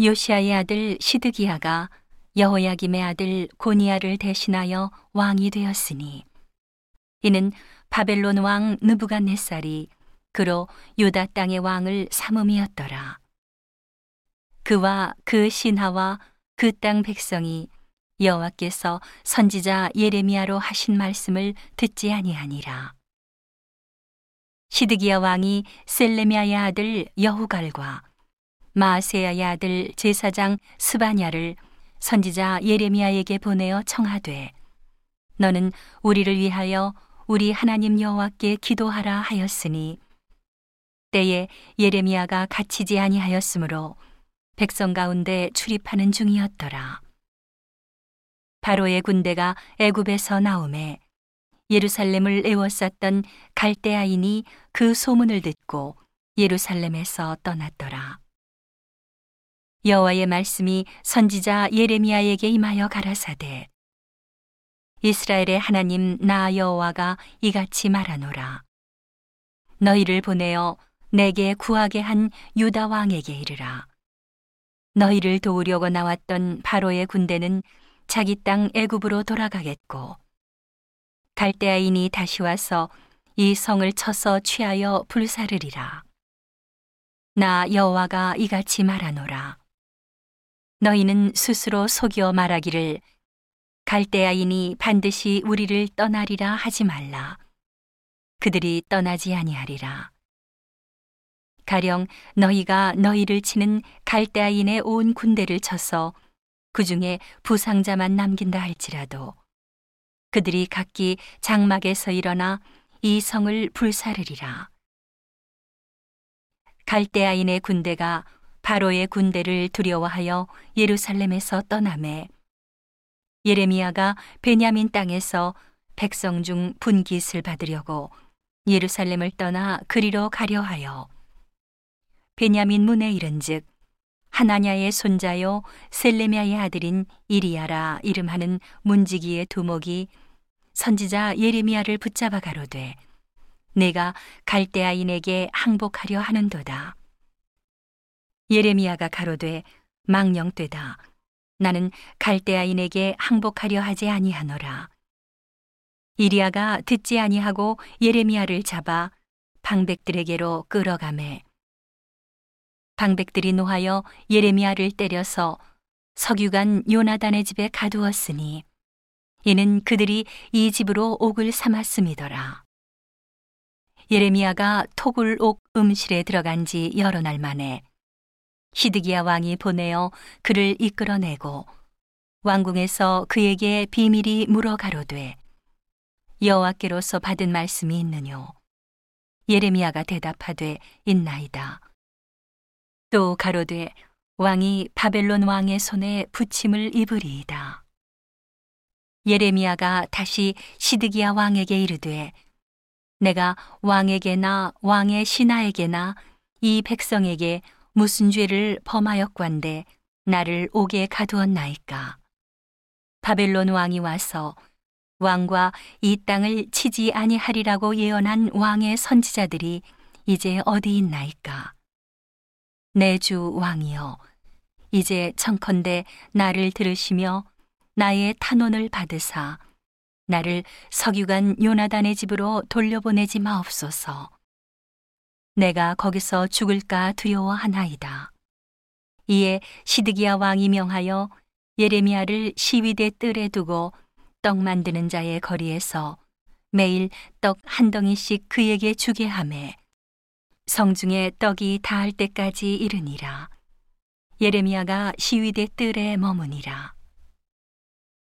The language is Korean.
요시아의 아들 시드기야가 여호야김의 아들 고니야를 대신하여 왕이 되었으니 이는 바벨론 왕 느부갓네살이 그로 유다 땅의 왕을 삼음이었더라. 그와 그 신하와 그 땅 백성이 여호와께서 선지자 예레미야로 하신 말씀을 듣지 아니하니라. 시드기야 왕이 셀레미야의 아들 여후갈과 마세야의 아들 제사장 스바냐를 선지자 예레미야에게 보내어 청하되 너는 우리를 위하여 우리 하나님 여호와께 기도하라 하였으니 때에 예레미야가 갇히지 아니하였으므로 백성 가운데 출입하는 중이었더라. 바로의 군대가 애굽에서 나오매 예루살렘을 에워쌌던 갈대아인이 그 소문을 듣고 예루살렘에서 떠났더라. 여호와의 말씀이 선지자 예레미야에게 임하여 가라사대. 이스라엘의 하나님 나 여호와가 이같이 말하노라. 너희를 보내어 내게 구하게 한 유다 왕에게 이르라. 너희를 도우려고 나왔던 바로의 군대는 자기 땅 애굽으로 돌아가겠고 갈대아인이 다시 와서 이 성을 쳐서 취하여 불사르리라. 나 여호와가 이같이 말하노라 너희는 스스로 속여 말하기를 갈대아인이 반드시 우리를 떠나리라 하지 말라. 그들이 떠나지 아니하리라. 가령 너희가 너희를 치는 갈대아인의 온 군대를 쳐서 그 중에 부상자만 남긴다 할지라도 그들이 각기 장막에서 일어나 이 성을 불사르리라. 갈대아인의 군대가 바로의 군대를 두려워하여 예루살렘에서 떠남에 예레미야가 베냐민 땅에서 백성 중 분깃을 받으려고 예루살렘을 떠나 그리로 가려 하여 베냐민 문에 이른즉 하나냐의 손자요 셀레미야의 아들인 이리야라 이름하는 문지기의 두목이 선지자 예레미야를 붙잡아 가로되 내가 갈대아인에게 항복하려 하는도다. 예레미야가 가로되 망령되다. 나는 갈대아인에게 항복하려 하지 아니하노라. 이리야가 듣지 아니하고 예레미야를 잡아 방백들에게로 끌어가매 방백들이 노하여 예레미야를 때려서 석유간 요나단의 집에 가두었으니 이는 그들이 이 집으로 옥을 삼았음이더라. 예레미야가 토굴 옥 음실에 들어간 지 여러 날 만에 시드기야 왕이 보내어 그를 이끌어내고 왕궁에서 그에게 비밀이 물어 가로되 여호와께로서 받은 말씀이 있느뇨? 예레미야가 대답하되 있나이다. 또 가로되 왕이 바벨론 왕의 손에 부침을 입으리이다. 예레미야가 다시 시드기야 왕에게 이르되 내가 왕에게나 왕의 신하에게나 이 백성에게 무슨 죄를 범하였관데 나를 옥에 가두었나이까. 바벨론 왕이 와서 왕과 이 땅을 치지 아니하리라고 예언한 왕의 선지자들이 이제 어디 있나이까. 내 주 왕이여, 이제 청컨대 나를 들으시며 나의 탄원을 받으사 나를 석유간 요나단의 집으로 돌려보내지 마옵소서. 내가 거기서 죽을까 두려워하나이다. 이에 시드기야 왕이 명하여 예레미야를 시위대 뜰에 두고 떡 만드는 자의 거리에서 매일 떡 한 덩이씩 그에게 주게 하매 성중에 떡이 닿을 때까지 이르니라. 예레미야가 시위대 뜰에 머무니라.